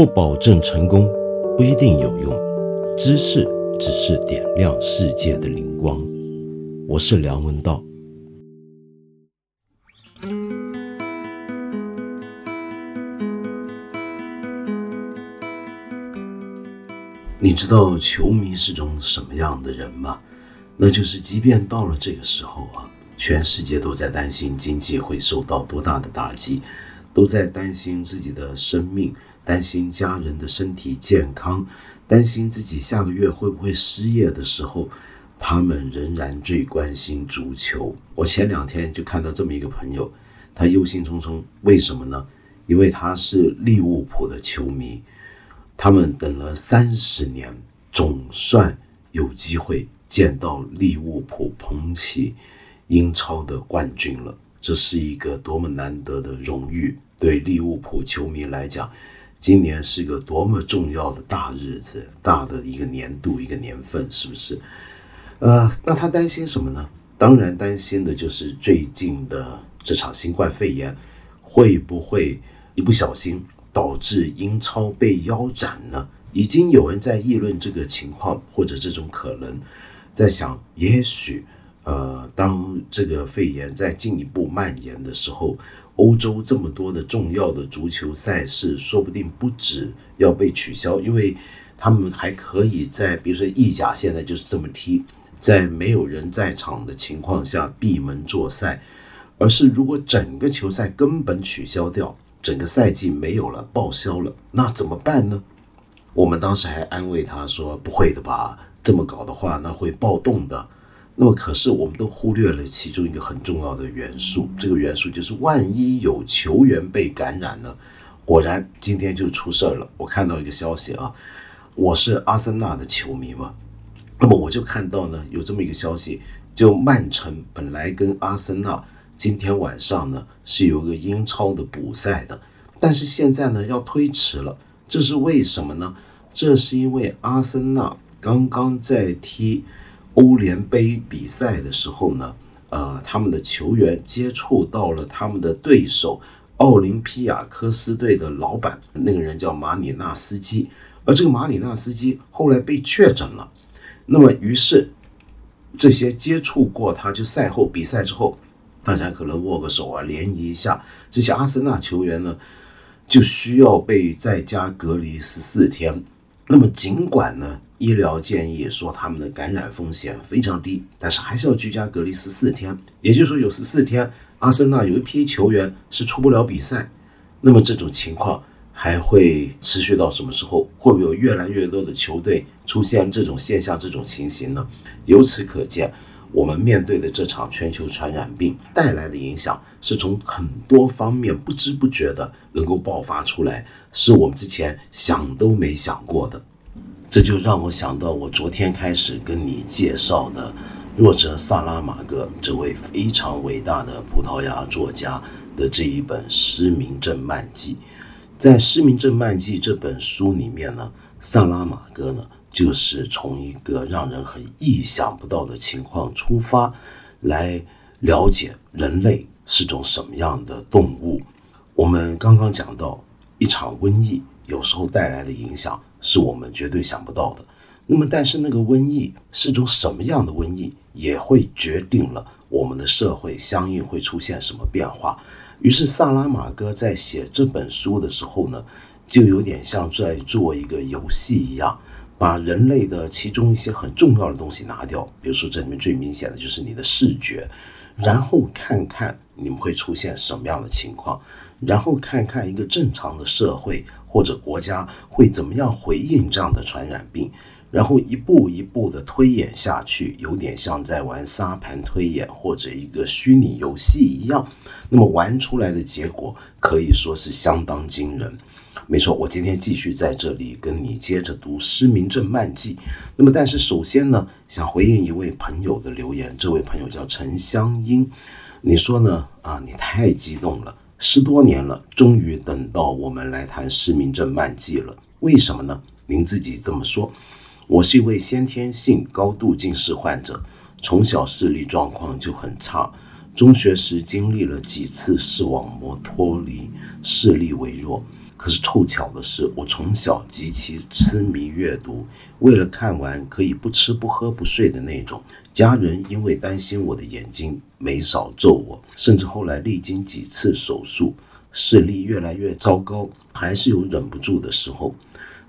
不保证成功，不一定有用。知识只是点亮世界的灵光。我是梁文道。你知道球迷是种什么样的人吗？那就是即便到了这个时候啊，全世界都在担心经济会受到多大的打击，都在担心自己的生命，担心家人的身体健康，担心自己下个月会不会失业的时候，他们仍然最关心足球。我前两天就看到这么一个朋友，他忧心忡忡，为什么呢？因为他是利物浦的球迷。他们等了三十年，总算有机会见到利物浦捧起英超的冠军了。这是一个多么难得的荣誉！对利物浦球迷来讲，今年是个多么重要的大日子，大的一个年度，一个年份，是不是？呃，那他担心什么呢？当然担心的就是最近的这场新冠肺炎会不会一不小心。导致英超被腰斩呢？已经有人在议论这个情况，或者这种可能，在想，也许，呃，当这个肺炎在进一步蔓延的时候，欧洲这么多的重要的足球赛事，说不定不止要被取消，因为他们还可以在，比如说意甲现在就是这么踢，在没有人在场的情况下闭门作赛，而是如果整个球赛根本取消掉。整个赛季没有了，报销了，那怎么办呢？我们当时还安慰他说：“不会的吧？这么搞的话，那会暴动的。”那么，可是我们都忽略了其中一个很重要的元素，这个元素就是万一有球员被感染了。果然，今天就出事儿了。我看到一个消息啊，我是阿森纳的球迷嘛，那么我就看到呢，有这么一个消息，就曼城本来跟阿森纳。今天晚上呢是有个英超的补赛的，但是现在呢要推迟了，这是为什么呢？这是因为阿森纳刚刚在踢欧联杯比赛的时候呢，呃，他们的球员接触到了他们的对手奥林匹亚科斯队的老板，那个人叫马里纳斯基，而这个马里纳斯基后来被确诊了，那么于是这些接触过他就赛后比赛之后。大家可能握个手啊，联谊一下。这些阿森纳球员呢，就需要被在家隔离十四天。那么，尽管呢，医疗建议说他们的感染风险非常低，但是还是要居家隔离十四天。也就是说，有十四天，阿森纳有一批球员是出不了比赛。那么，这种情况还会持续到什么时候？会不会有越来越多的球队出现这种现象、这种情形呢？由此可见。我们面对的这场全球传染病带来的影响，是从很多方面不知不觉的能够爆发出来，是我们之前想都没想过的。这就让我想到我昨天开始跟你介绍的若泽·萨拉马戈这位非常伟大的葡萄牙作家的这一本《失明症漫记》。在《失明症漫记》这本书里面呢，萨拉马戈呢。就是从一个让人很意想不到的情况出发，来了解人类是种什么样的动物。我们刚刚讲到，一场瘟疫有时候带来的影响是我们绝对想不到的。那么，但是那个瘟疫是种什么样的瘟疫，也会决定了我们的社会相应会出现什么变化。于是，萨拉马戈在写这本书的时候呢，就有点像在做一个游戏一样。把人类的其中一些很重要的东西拿掉，比如说这里面最明显的就是你的视觉，然后看看你们会出现什么样的情况，然后看看一个正常的社会或者国家会怎么样回应这样的传染病，然后一步一步的推演下去，有点像在玩沙盘推演或者一个虚拟游戏一样，那么玩出来的结果可以说是相当惊人。没错，我今天继续在这里跟你接着读《失明症漫记》。那么，但是首先呢，想回应一位朋友的留言。这位朋友叫陈香英，你说呢？啊，你太激动了，十多年了，终于等到我们来谈《失明症慢记》了。为什么呢？您自己这么说。我是一位先天性高度近视患者，从小视力状况就很差，中学时经历了几次视网膜脱离，视力微弱。可是凑巧的是，我从小极其痴迷阅读，为了看完可以不吃不喝不睡的那种。家人因为担心我的眼睛，没少揍我，甚至后来历经几次手术，视力越来越糟糕，还是有忍不住的时候。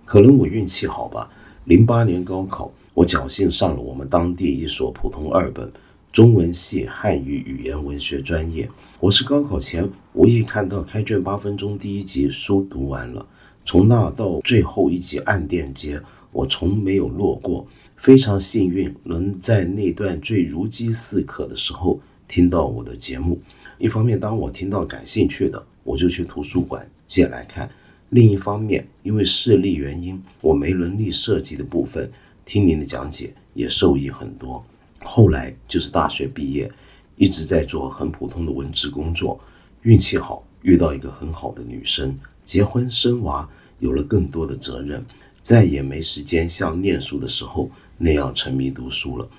可能我运气好吧。零八年高考，我侥幸上了我们当地一所普通二本中文系汉语语言文学专业。我是高考前无意看到开卷八分钟第一集书读完了，从那到最后一集暗电街，我从没有落过。非常幸运能在那段最如饥似渴的时候听到我的节目。一方面，当我听到感兴趣的，我就去图书馆借来看；另一方面，因为视力原因，我没能力涉及的部分，听您的讲解也受益很多。后来就是大学毕业。一直在做很普通的文职工作，运气好遇到一个很好的女生，结婚生娃，有了更多的责任，再也没时间像念书的时候那样沉迷读书了。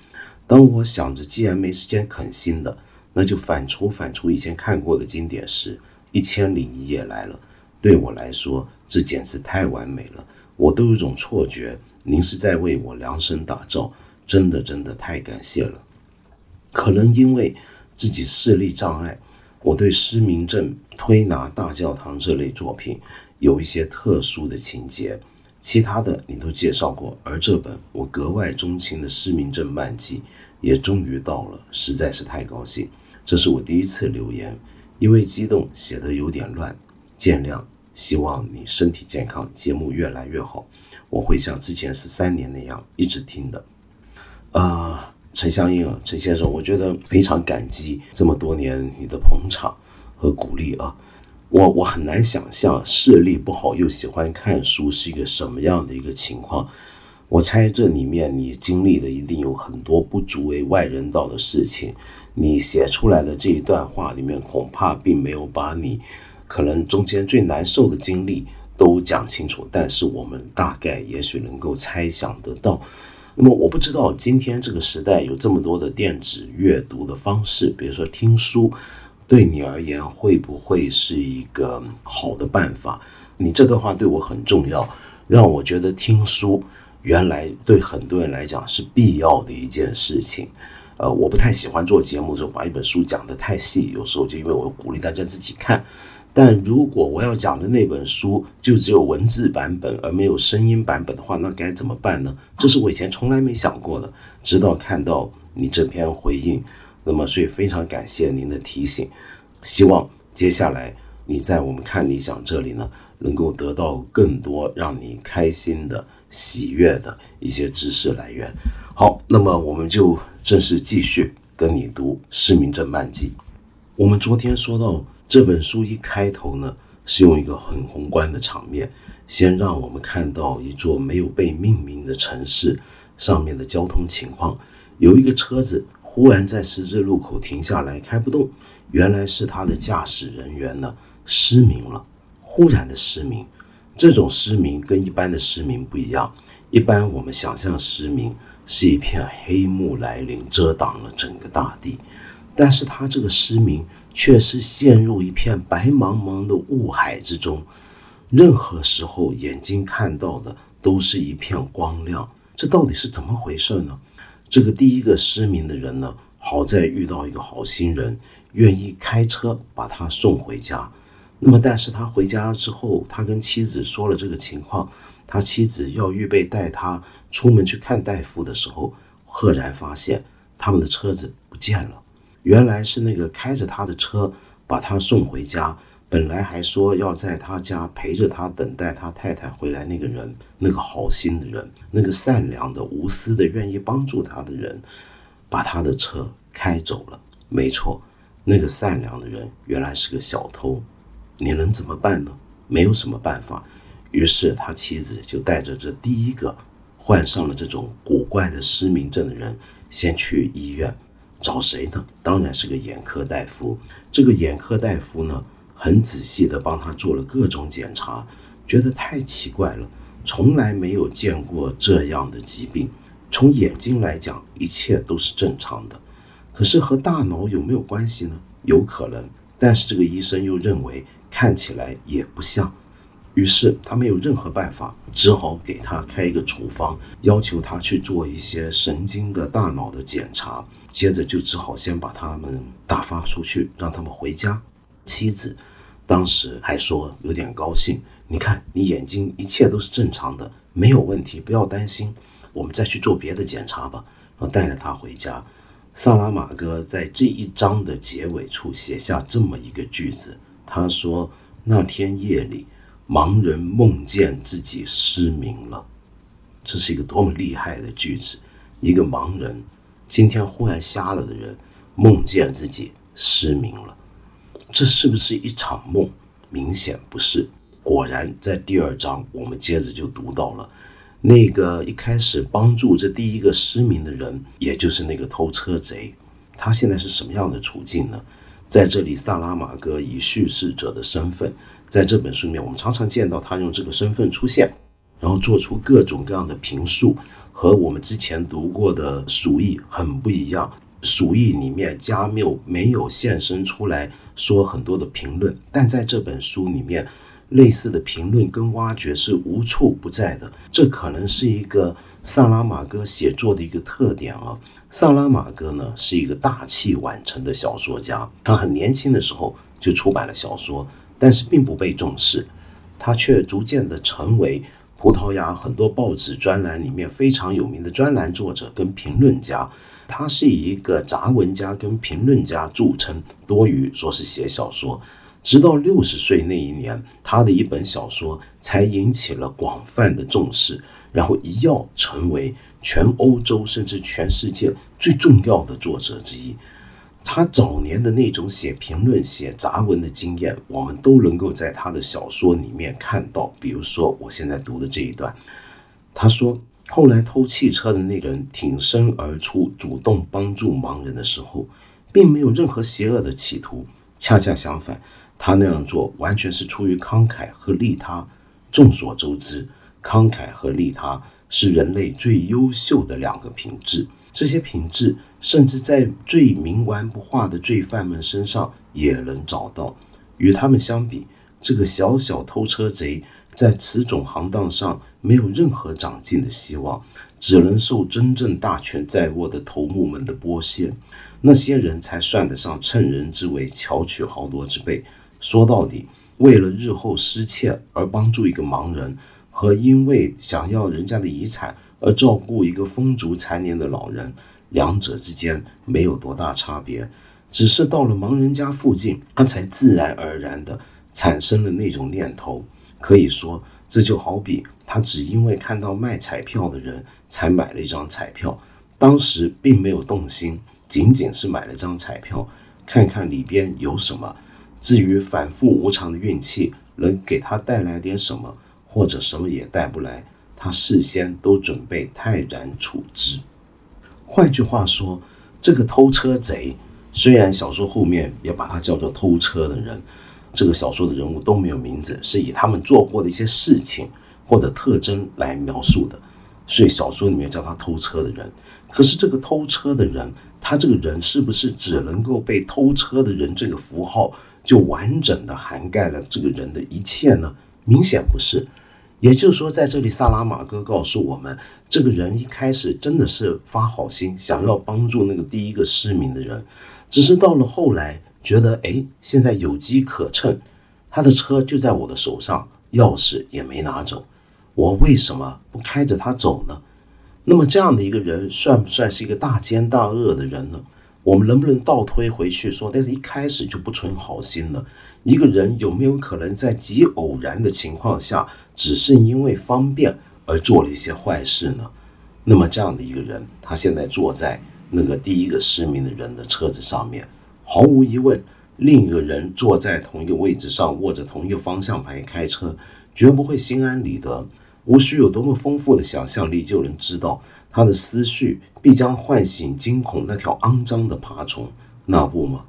当我想着既然没时间啃新的，那就反刍反刍以前看过的经典时，《一千零一夜》来了。对我来说，这简直太完美了，我都有种错觉，您是在为我量身打造，真的真的太感谢了。可能因为。自己视力障碍，我对失明症、推拿大教堂这类作品有一些特殊的情节，其他的你都介绍过。而这本我格外钟情的失明症漫记也终于到了，实在是太高兴。这是我第一次留言，因为激动写的有点乱，见谅。希望你身体健康，节目越来越好。我会像之前十三年那样一直听的。啊。陈香英啊，陈先生，我觉得非常感激这么多年你的捧场和鼓励啊。我我很难想象视力不好又喜欢看书是一个什么样的一个情况。我猜这里面你经历的一定有很多不足为外人道的事情。你写出来的这一段话里面恐怕并没有把你可能中间最难受的经历都讲清楚，但是我们大概也许能够猜想得到。那么我不知道今天这个时代有这么多的电子阅读的方式，比如说听书，对你而言会不会是一个好的办法？你这段话对我很重要，让我觉得听书原来对很多人来讲是必要的一件事情。呃，我不太喜欢做节目的时候把一本书讲得太细，有时候就因为我鼓励大家自己看。但如果我要讲的那本书就只有文字版本而没有声音版本的话，那该怎么办呢？这是我以前从来没想过的，直到看到你这篇回应，那么所以非常感谢您的提醒，希望接下来你在我们看理想这里呢，能够得到更多让你开心的、喜悦的一些知识来源。好，那么我们就正式继续跟你读《失明症漫记》。我们昨天说到。这本书一开头呢，是用一个很宏观的场面，先让我们看到一座没有被命名的城市上面的交通情况。有一个车子忽然在十字路口停下来，开不动。原来是他的驾驶人员呢失明了，忽然的失明。这种失明跟一般的失明不一样。一般我们想象失明是一片黑幕来临，遮挡了整个大地，但是他这个失明。却是陷入一片白茫茫的雾海之中，任何时候眼睛看到的都是一片光亮，这到底是怎么回事呢？这个第一个失明的人呢，好在遇到一个好心人，愿意开车把他送回家。那么，但是他回家之后，他跟妻子说了这个情况，他妻子要预备带他出门去看大夫的时候，赫然发现他们的车子不见了。原来是那个开着他的车把他送回家，本来还说要在他家陪着他等待他太太回来那个人，那个好心的人，那个善良的、无私的、愿意帮助他的人，把他的车开走了。没错，那个善良的人原来是个小偷。你能怎么办呢？没有什么办法。于是他妻子就带着这第一个患上了这种古怪的失明症的人，先去医院。找谁呢？当然是个眼科大夫。这个眼科大夫呢，很仔细地帮他做了各种检查，觉得太奇怪了，从来没有见过这样的疾病。从眼睛来讲，一切都是正常的，可是和大脑有没有关系呢？有可能，但是这个医生又认为看起来也不像。于是他没有任何办法，只好给他开一个处方，要求他去做一些神经的大脑的检查。接着就只好先把他们打发出去，让他们回家。妻子当时还说有点高兴，你看你眼睛一切都是正常的，没有问题，不要担心，我们再去做别的检查吧。然后带着他回家。萨拉马戈在这一章的结尾处写下这么一个句子，他说：“那天夜里。”盲人梦见自己失明了，这是一个多么厉害的句子！一个盲人，今天忽然瞎了的人，梦见自己失明了，这是不是一场梦？明显不是。果然，在第二章，我们接着就读到了那个一开始帮助这第一个失明的人，也就是那个偷车贼，他现在是什么样的处境呢？在这里，萨拉马戈以叙事者的身份。在这本书里面，我们常常见到他用这个身份出现，然后做出各种各样的评述，和我们之前读过的《鼠疫》很不一样。《鼠疫》里面加缪没有现身出来说很多的评论，但在这本书里面，类似的评论跟挖掘是无处不在的。这可能是一个萨拉马戈写作的一个特点啊。萨拉马戈呢是一个大器晚成的小说家，他很年轻的时候就出版了小说。但是并不被重视，他却逐渐的成为葡萄牙很多报纸专栏里面非常有名的专栏作者跟评论家。他是以一个杂文家跟评论家著称，多于说是写小说。直到六十岁那一年，他的一本小说才引起了广泛的重视，然后一跃成为全欧洲甚至全世界最重要的作者之一。他早年的那种写评论、写杂文的经验，我们都能够在他的小说里面看到。比如说，我现在读的这一段，他说：“后来偷汽车的那人挺身而出，主动帮助盲人的时候，并没有任何邪恶的企图。恰恰相反，他那样做完全是出于慷慨和利他。众所周知，慷慨和利他是人类最优秀的两个品质。这些品质。”甚至在最冥顽不化的罪犯们身上也能找到。与他们相比，这个小小偷车贼在此种行当上没有任何长进的希望，只能受真正大权在握的头目们的剥削。那些人才算得上趁人之危，巧取豪夺之辈。说到底，为了日后失窃而帮助一个盲人，和因为想要人家的遗产而照顾一个风烛残年的老人。两者之间没有多大差别，只是到了盲人家附近，他才自然而然地产生了那种念头。可以说，这就好比他只因为看到卖彩票的人才买了一张彩票，当时并没有动心，仅仅是买了张彩票，看看里边有什么。至于反复无常的运气能给他带来点什么，或者什么也带不来，他事先都准备泰然处之。换句话说，这个偷车贼虽然小说后面也把他叫做偷车的人，这个小说的人物都没有名字，是以他们做过的一些事情或者特征来描述的，所以小说里面叫他偷车的人。可是这个偷车的人，他这个人是不是只能够被偷车的人这个符号就完整的涵盖了这个人的一切呢？明显不是。也就是说，在这里，萨拉马戈告诉我们，这个人一开始真的是发好心，想要帮助那个第一个失明的人，只是到了后来，觉得哎，现在有机可乘，他的车就在我的手上，钥匙也没拿走，我为什么不开着他走呢？那么这样的一个人，算不算是一个大奸大恶的人呢？我们能不能倒推回去说，但是一开始就不存好心呢？一个人有没有可能在极偶然的情况下，只是因为方便而做了一些坏事呢？那么这样的一个人，他现在坐在那个第一个失明的人的车子上面，毫无疑问，另一个人坐在同一个位置上，握着同一个方向盘开车，绝不会心安理得。无需有多么丰富的想象力，就能知道他的思绪必将唤醒惊恐那条肮脏的爬虫。那不吗？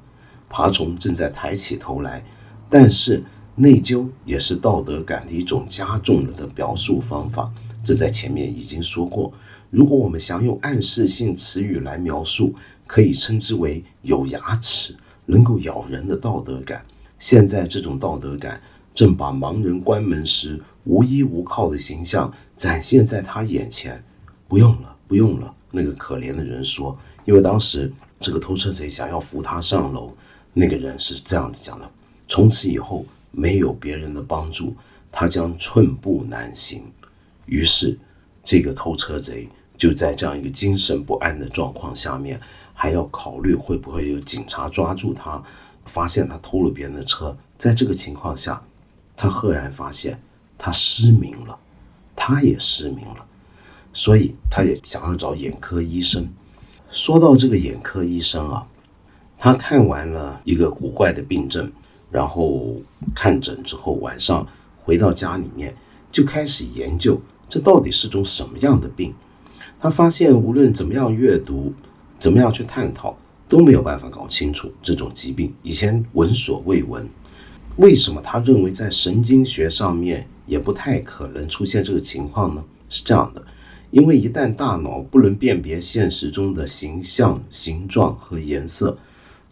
爬虫正在抬起头来。但是内疚也是道德感的一种加重了的表述方法，这在前面已经说过。如果我们想用暗示性词语来描述，可以称之为有牙齿、能够咬人的道德感。现在这种道德感正把盲人关门时无依无靠的形象展现在他眼前。不用了，不用了。那个可怜的人说：“因为当时这个偷车贼想要扶他上楼，那个人是这样讲的。从此以后没有别人的帮助，他将寸步难行。于是，这个偷车贼就在这样一个精神不安的状况下面，还要考虑会不会有警察抓住他，发现他偷了别人的车。在这个情况下，他赫然发现他失明了，他也失明了。”所以他也想要找眼科医生。说到这个眼科医生啊，他看完了一个古怪的病症，然后看诊之后，晚上回到家里面就开始研究这到底是种什么样的病。他发现无论怎么样阅读，怎么样去探讨，都没有办法搞清楚这种疾病。以前闻所未闻。为什么他认为在神经学上面也不太可能出现这个情况呢？是这样的。因为一旦大脑不能辨别现实中的形象、形状和颜色，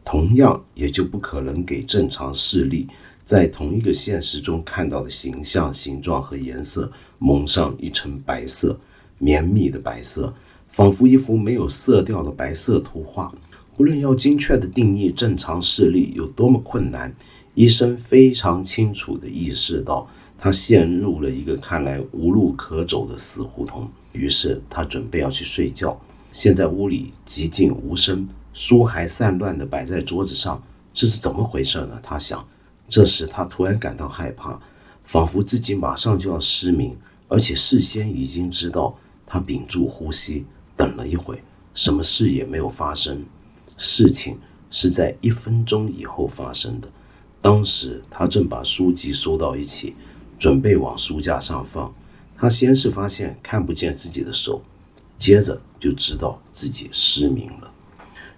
同样也就不可能给正常视力在同一个现实中看到的形象、形状和颜色蒙上一层白色、绵密的白色，仿佛一幅没有色调的白色图画。无论要精确地定义正常视力有多么困难，医生非常清楚地意识到，他陷入了一个看来无路可走的死胡同。于是他准备要去睡觉。现在屋里寂静无声，书还散乱地摆在桌子上，这是怎么回事呢？他想。这时他突然感到害怕，仿佛自己马上就要失明，而且事先已经知道。他屏住呼吸，等了一会，什么事也没有发生。事情是在一分钟以后发生的。当时他正把书籍收到一起，准备往书架上放。他先是发现看不见自己的手，接着就知道自己失明了。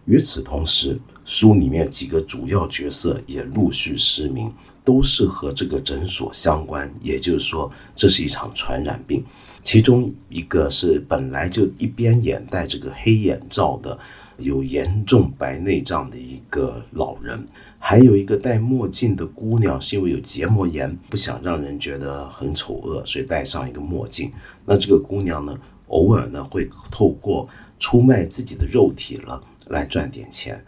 与此同时，书里面几个主要角色也陆续失明，都是和这个诊所相关。也就是说，这是一场传染病。其中一个是本来就一边眼戴这个黑眼罩的，有严重白内障的一个老人。还有一个戴墨镜的姑娘，是因为有结膜炎，不想让人觉得很丑恶，所以戴上一个墨镜。那这个姑娘呢，偶尔呢会透过出卖自己的肉体了来赚点钱。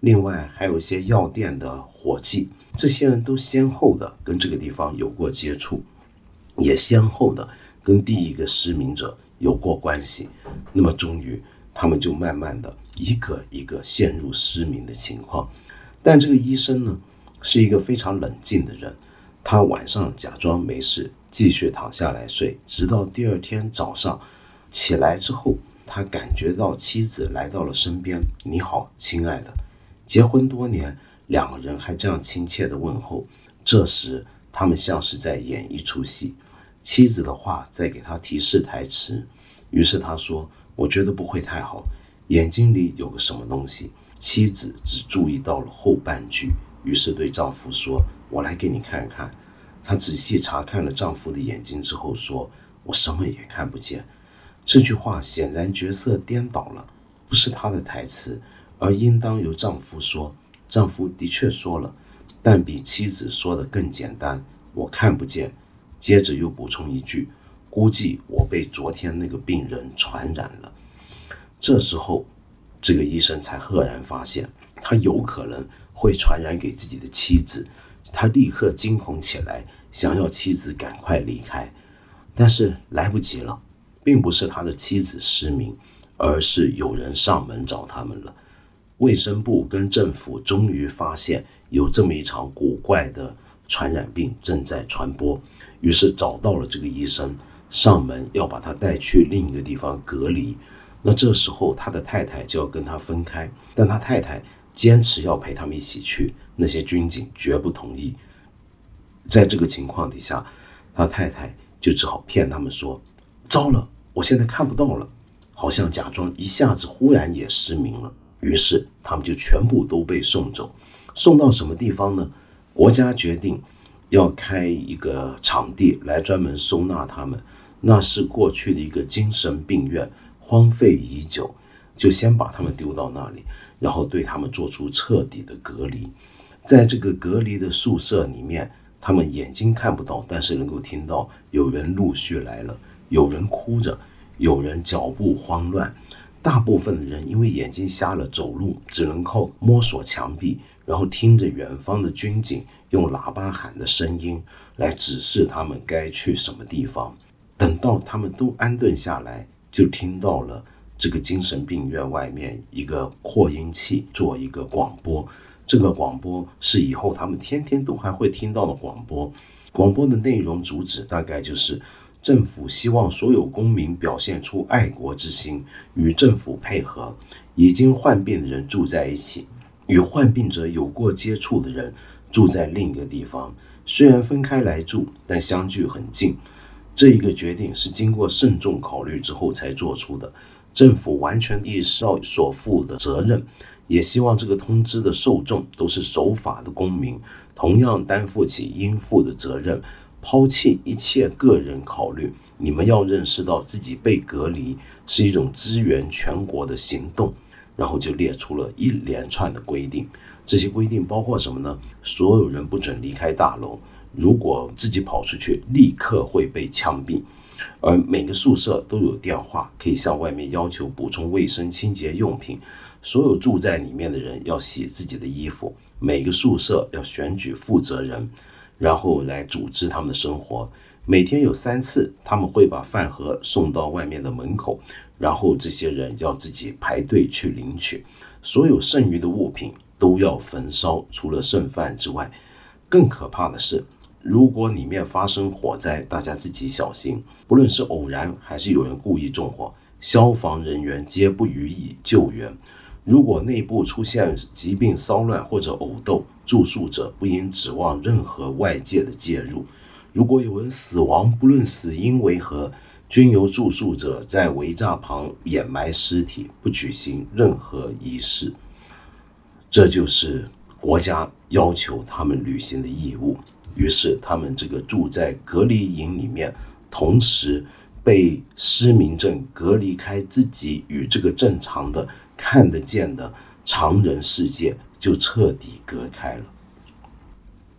另外还有一些药店的伙计，这些人都先后的跟这个地方有过接触，也先后的跟第一个失明者有过关系。那么终于，他们就慢慢的一个一个陷入失明的情况。但这个医生呢，是一个非常冷静的人。他晚上假装没事，继续躺下来睡，直到第二天早上起来之后，他感觉到妻子来到了身边。“你好，亲爱的。”结婚多年，两个人还这样亲切的问候。这时，他们像是在演一出戏。妻子的话在给他提示台词。于是他说：“我觉得不会太好，眼睛里有个什么东西。”妻子只注意到了后半句，于是对丈夫说：“我来给你看看。”她仔细查看了丈夫的眼睛之后说：“我什么也看不见。”这句话显然角色颠倒了，不是她的台词，而应当由丈夫说。丈夫的确说了，但比妻子说的更简单：“我看不见。”接着又补充一句：“估计我被昨天那个病人传染了。”这时候。这个医生才赫然发现，他有可能会传染给自己的妻子。他立刻惊恐起来，想要妻子赶快离开，但是来不及了，并不是他的妻子失明，而是有人上门找他们了。卫生部跟政府终于发现有这么一场古怪的传染病正在传播，于是找到了这个医生，上门要把他带去另一个地方隔离。那这时候，他的太太就要跟他分开，但他太太坚持要陪他们一起去。那些军警绝不同意。在这个情况底下，他太太就只好骗他们说：“糟了，我现在看不到了。”好像假装一下子忽然也失明了。于是他们就全部都被送走，送到什么地方呢？国家决定要开一个场地来专门收纳他们，那是过去的一个精神病院。荒废已久，就先把他们丢到那里，然后对他们做出彻底的隔离。在这个隔离的宿舍里面，他们眼睛看不到，但是能够听到有人陆续来了，有人哭着，有人脚步慌乱。大部分的人因为眼睛瞎了，走路只能靠摸索墙壁，然后听着远方的军警用喇叭喊的声音来指示他们该去什么地方。等到他们都安顿下来，就听到了这个精神病院外面一个扩音器做一个广播。这个广播是以后他们天天都还会听到的广播。广播的内容主旨大概就是：政府希望所有公民表现出爱国之心，与政府配合。已经患病的人住在一起，与患病者有过接触的人住在另一个地方。虽然分开来住，但相距很近。这一个决定是经过慎重考虑之后才做出的。政府完全意识到所负的责任。也希望这个通知的受众都是守法的公民，同样担负起应负的责任，抛弃一切个人考虑。你们要认识到自己被隔离是一种支援全国的行动，然后就列出了一连串的规定。这些规定包括什么呢？所有人不准离开大楼，如果自己跑出去，立刻会被枪毙。而每个宿舍都有电话，可以向外面要求补充卫生清洁用品。所有住在里面的人要洗自己的衣服，每个宿舍要选举负责人，然后来组织他们的生活。每天有三次，他们会把饭盒送到外面的门口，然后这些人要自己排队去领取。所有剩余的物品都要焚烧，除了剩饭之外。更可怕的是，如果里面发生火灾，大家自己小心。不论是偶然还是有人故意纵火，消防人员皆不予以救援。如果内部出现疾病骚乱或者殴斗，住宿者不应指望任何外界的介入。如果有人死亡，不论死因为何，均由住宿者在围栅旁掩埋尸体，不举行任何仪式。这就是国家要求他们履行的义务。于是，他们这个住在隔离营里面，同时被失明症隔离开自己与这个正常的。看得见的常人世界就彻底隔开了。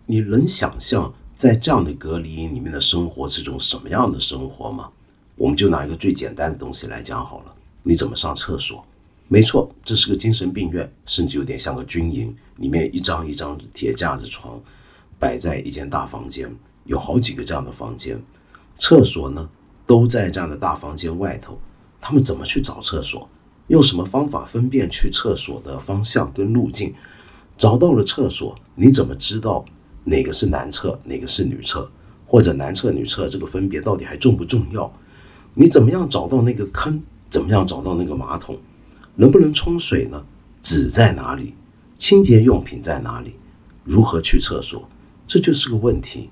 你能想象在这样的隔离里面的生活是种什么样的生活吗？我们就拿一个最简单的东西来讲好了。你怎么上厕所？没错，这是个精神病院，甚至有点像个军营。里面一张一张铁架子床摆在一间大房间，有好几个这样的房间。厕所呢，都在这样的大房间外头。他们怎么去找厕所？用什么方法分辨去厕所的方向跟路径？找到了厕所，你怎么知道哪个是男厕，哪个是女厕？或者男厕女厕这个分别到底还重不重要？你怎么样找到那个坑？怎么样找到那个马桶？能不能冲水呢？纸在哪里？清洁用品在哪里？如何去厕所？这就是个问题。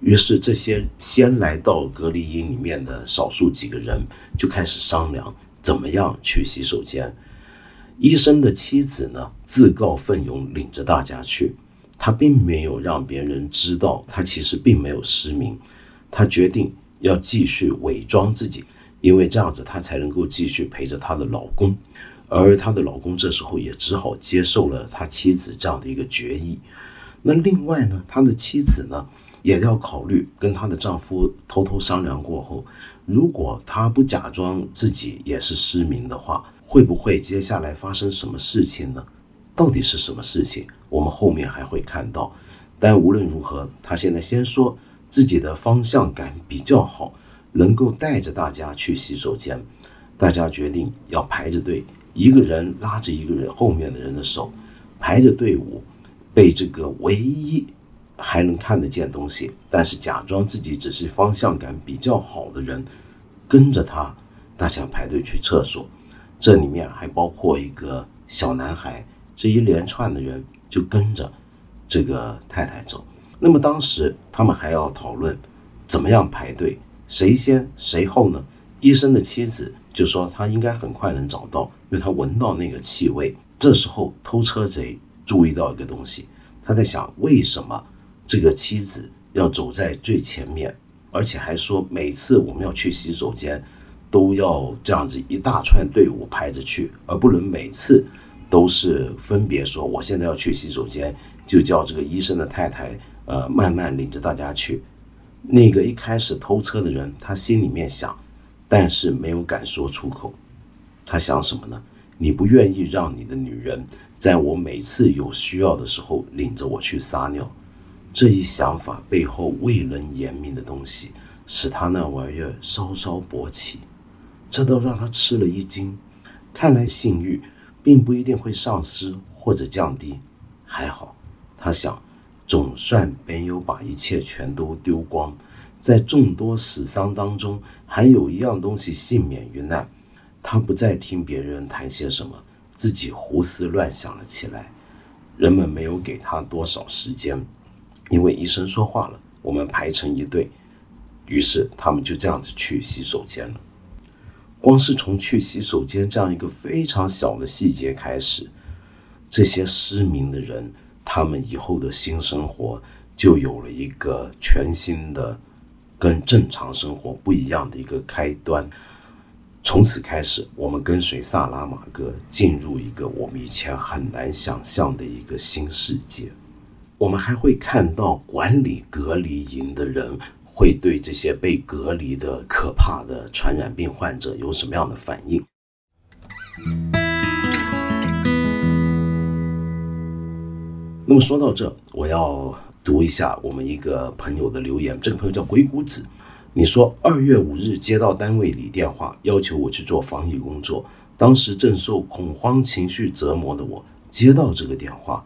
于是这些先来到隔离营里面的少数几个人就开始商量。怎么样去洗手间？医生的妻子呢？自告奋勇领着大家去。他并没有让别人知道他其实并没有失明。他决定要继续伪装自己，因为这样子他才能够继续陪着他的老公。而他的老公这时候也只好接受了他妻子这样的一个决议。那另外呢，他的妻子呢？也要考虑跟她的丈夫偷偷商量过后，如果她不假装自己也是失明的话，会不会接下来发生什么事情呢？到底是什么事情？我们后面还会看到。但无论如何，她现在先说自己的方向感比较好，能够带着大家去洗手间。大家决定要排着队，一个人拉着一个人后面的人的手，排着队伍，被这个唯一。还能看得见东西，但是假装自己只是方向感比较好的人，跟着他，大家排队去厕所。这里面还包括一个小男孩，这一连串的人就跟着这个太太走。那么当时他们还要讨论怎么样排队，谁先谁后呢？医生的妻子就说他应该很快能找到，因为他闻到那个气味。这时候偷车贼注意到一个东西，他在想为什么？这个妻子要走在最前面，而且还说每次我们要去洗手间，都要这样子一大串队伍排着去，而不能每次都是分别说我现在要去洗手间，就叫这个医生的太太呃，慢慢领着大家去。那个一开始偷车的人，他心里面想，但是没有敢说出口。他想什么呢？你不愿意让你的女人在我每次有需要的时候领着我去撒尿。这一想法背后未能言明的东西，使他那玩意儿稍稍勃起，这都让他吃了一惊。看来性欲并不一定会丧失或者降低，还好，他想，总算没有把一切全都丢光，在众多死伤当中，还有一样东西幸免于难。他不再听别人谈些什么，自己胡思乱想了起来。人们没有给他多少时间。因为医生说话了，我们排成一队，于是他们就这样子去洗手间了。光是从去洗手间这样一个非常小的细节开始，这些失明的人，他们以后的新生活就有了一个全新的、跟正常生活不一样的一个开端。从此开始，我们跟随萨拉玛戈进入一个我们以前很难想象的一个新世界。我们还会看到管理隔离营的人会对这些被隔离的可怕的传染病患者有什么样的反应。那么说到这，我要读一下我们一个朋友的留言。这个朋友叫鬼谷子，你说二月五日接到单位里电话，要求我去做防疫工作。当时正受恐慌情绪折磨的我，接到这个电话。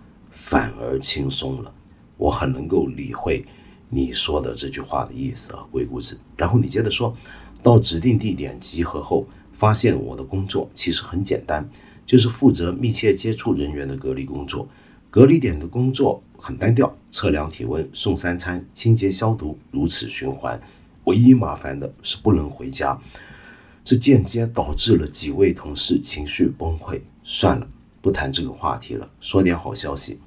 反而轻松了，我很能够理会你说的这句话的意思啊，鬼谷子。然后你接着说，到指定地点集合后，发现我的工作其实很简单，就是负责密切接触人员的隔离工作。隔离点的工作很单调，测量体温、送三餐、清洁消毒，如此循环。唯一麻烦的是不能回家，这间接导致了几位同事情绪崩溃。算了，不谈这个话题了，说点好消息。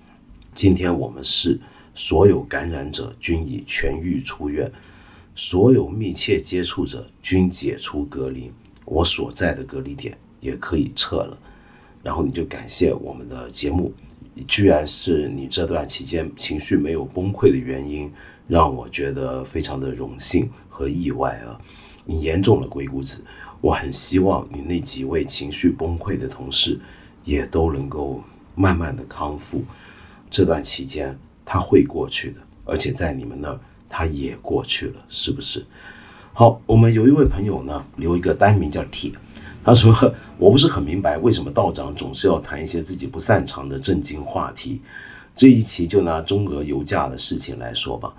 今天我们市所有感染者均已痊愈出院，所有密切接触者均解除隔离，我所在的隔离点也可以撤了。然后你就感谢我们的节目，居然是你这段期间情绪没有崩溃的原因，让我觉得非常的荣幸和意外啊！你严重了鬼谷子，我很希望你那几位情绪崩溃的同事也都能够慢慢的康复。这段期间他会过去的，而且在你们那儿他也过去了，是不是？好，我们有一位朋友呢，留一个单名叫铁，他说：“ 我不是很明白为什么道长总是要谈一些自己不擅长的正经话题。”这一期就拿中俄油价的事情来说吧。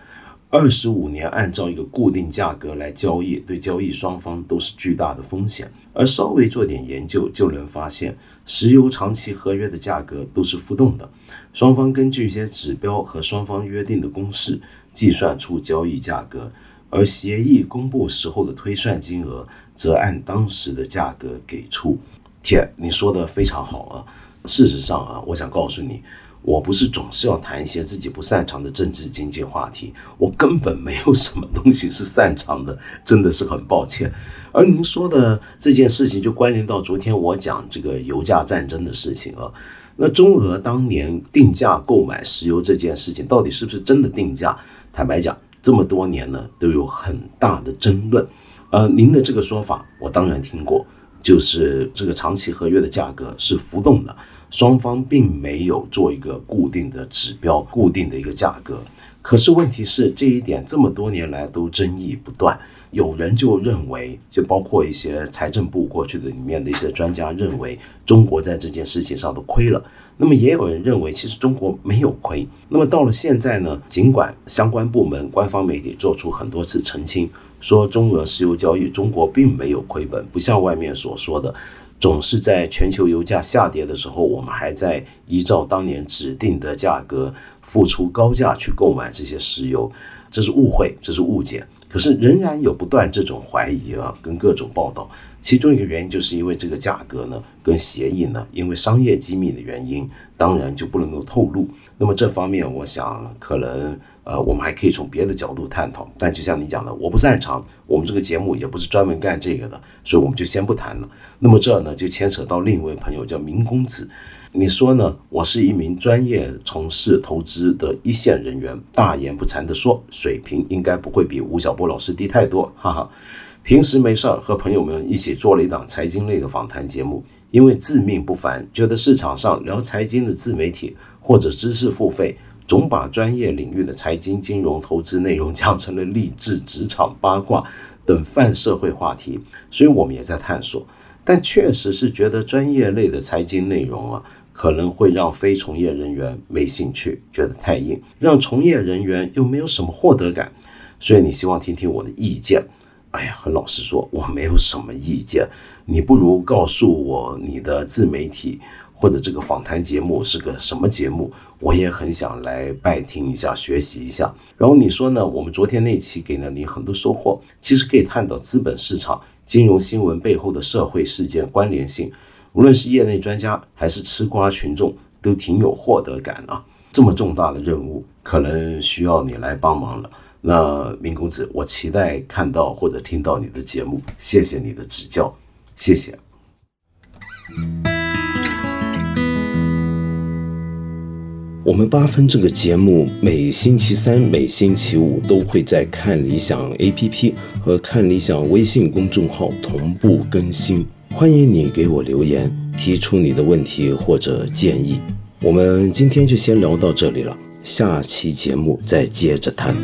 二十五年按照一个固定价格来交易，对交易双方都是巨大的风险。而稍微做点研究就能发现，石油长期合约的价格都是浮动的。双方根据一些指标和双方约定的公式计算出交易价格，而协议公布时候的推算金额则按当时的价格给出。铁，你说的非常好啊！事实上啊，我想告诉你。我不是总是要谈一些自己不擅长的政治经济话题，我根本没有什么东西是擅长的，真的是很抱歉。而您说的这件事情就关联到昨天我讲这个油价战争的事情啊。那中俄当年定价购买石油这件事情，到底是不是真的定价？坦白讲，这么多年呢都有很大的争论。呃，您的这个说法我当然听过，就是这个长期合约的价格是浮动的。双方并没有做一个固定的指标、固定的一个价格，可是问题是这一点这么多年来都争议不断。有人就认为，就包括一些财政部过去的里面的一些专家认为，中国在这件事情上都亏了。那么也有人认为，其实中国没有亏。那么到了现在呢，尽管相关部门、官方媒体做出很多次澄清，说中俄石油交易中国并没有亏本，不像外面所说的。总是在全球油价下跌的时候，我们还在依照当年指定的价格付出高价去购买这些石油，这是误会，这是误解。可是仍然有不断这种怀疑啊，跟各种报道。其中一个原因就是因为这个价格呢，跟协议呢，因为商业机密的原因，当然就不能够透露。那么这方面，我想可能。呃，我们还可以从别的角度探讨，但就像你讲的，我不擅长，我们这个节目也不是专门干这个的，所以我们就先不谈了。那么这呢，就牵扯到另一位朋友叫明公子，你说呢？我是一名专业从事投资的一线人员，大言不惭地说，水平应该不会比吴晓波老师低太多，哈哈。平时没事儿和朋友们一起做了一档财经类的访谈节目，因为自命不凡，觉得市场上聊财经的自媒体或者知识付费，总把专业领域的财经、金融、投资内容讲成了励志、职场、八卦等泛社会话题，所以我们也在探索。但确实是觉得专业类的财经内容啊，可能会让非从业人员没兴趣，觉得太硬，让从业人员又没有什么获得感，所以你希望听听我的意见。哎呀，很老实说，我没有什么意见。你不如告诉我你的自媒体或者这个访谈节目是个什么节目，我也很想来拜听一下，学习一下。然后你说呢？我们昨天那期给了你很多收获，其实可以探讨资本市场、金融新闻背后的社会事件关联性。无论是业内专家还是吃瓜群众，都挺有获得感啊。这么重大的任务，可能需要你来帮忙了。那明公子，我期待看到或者听到你的节目，谢谢你的指教，谢谢。我们八分这个节目每星期三、每星期五都会在看理想 APP 和看理想微信公众号同步更新，欢迎你给我留言，提出你的问题或者建议。我们今天就先聊到这里了，下期节目再接着谈。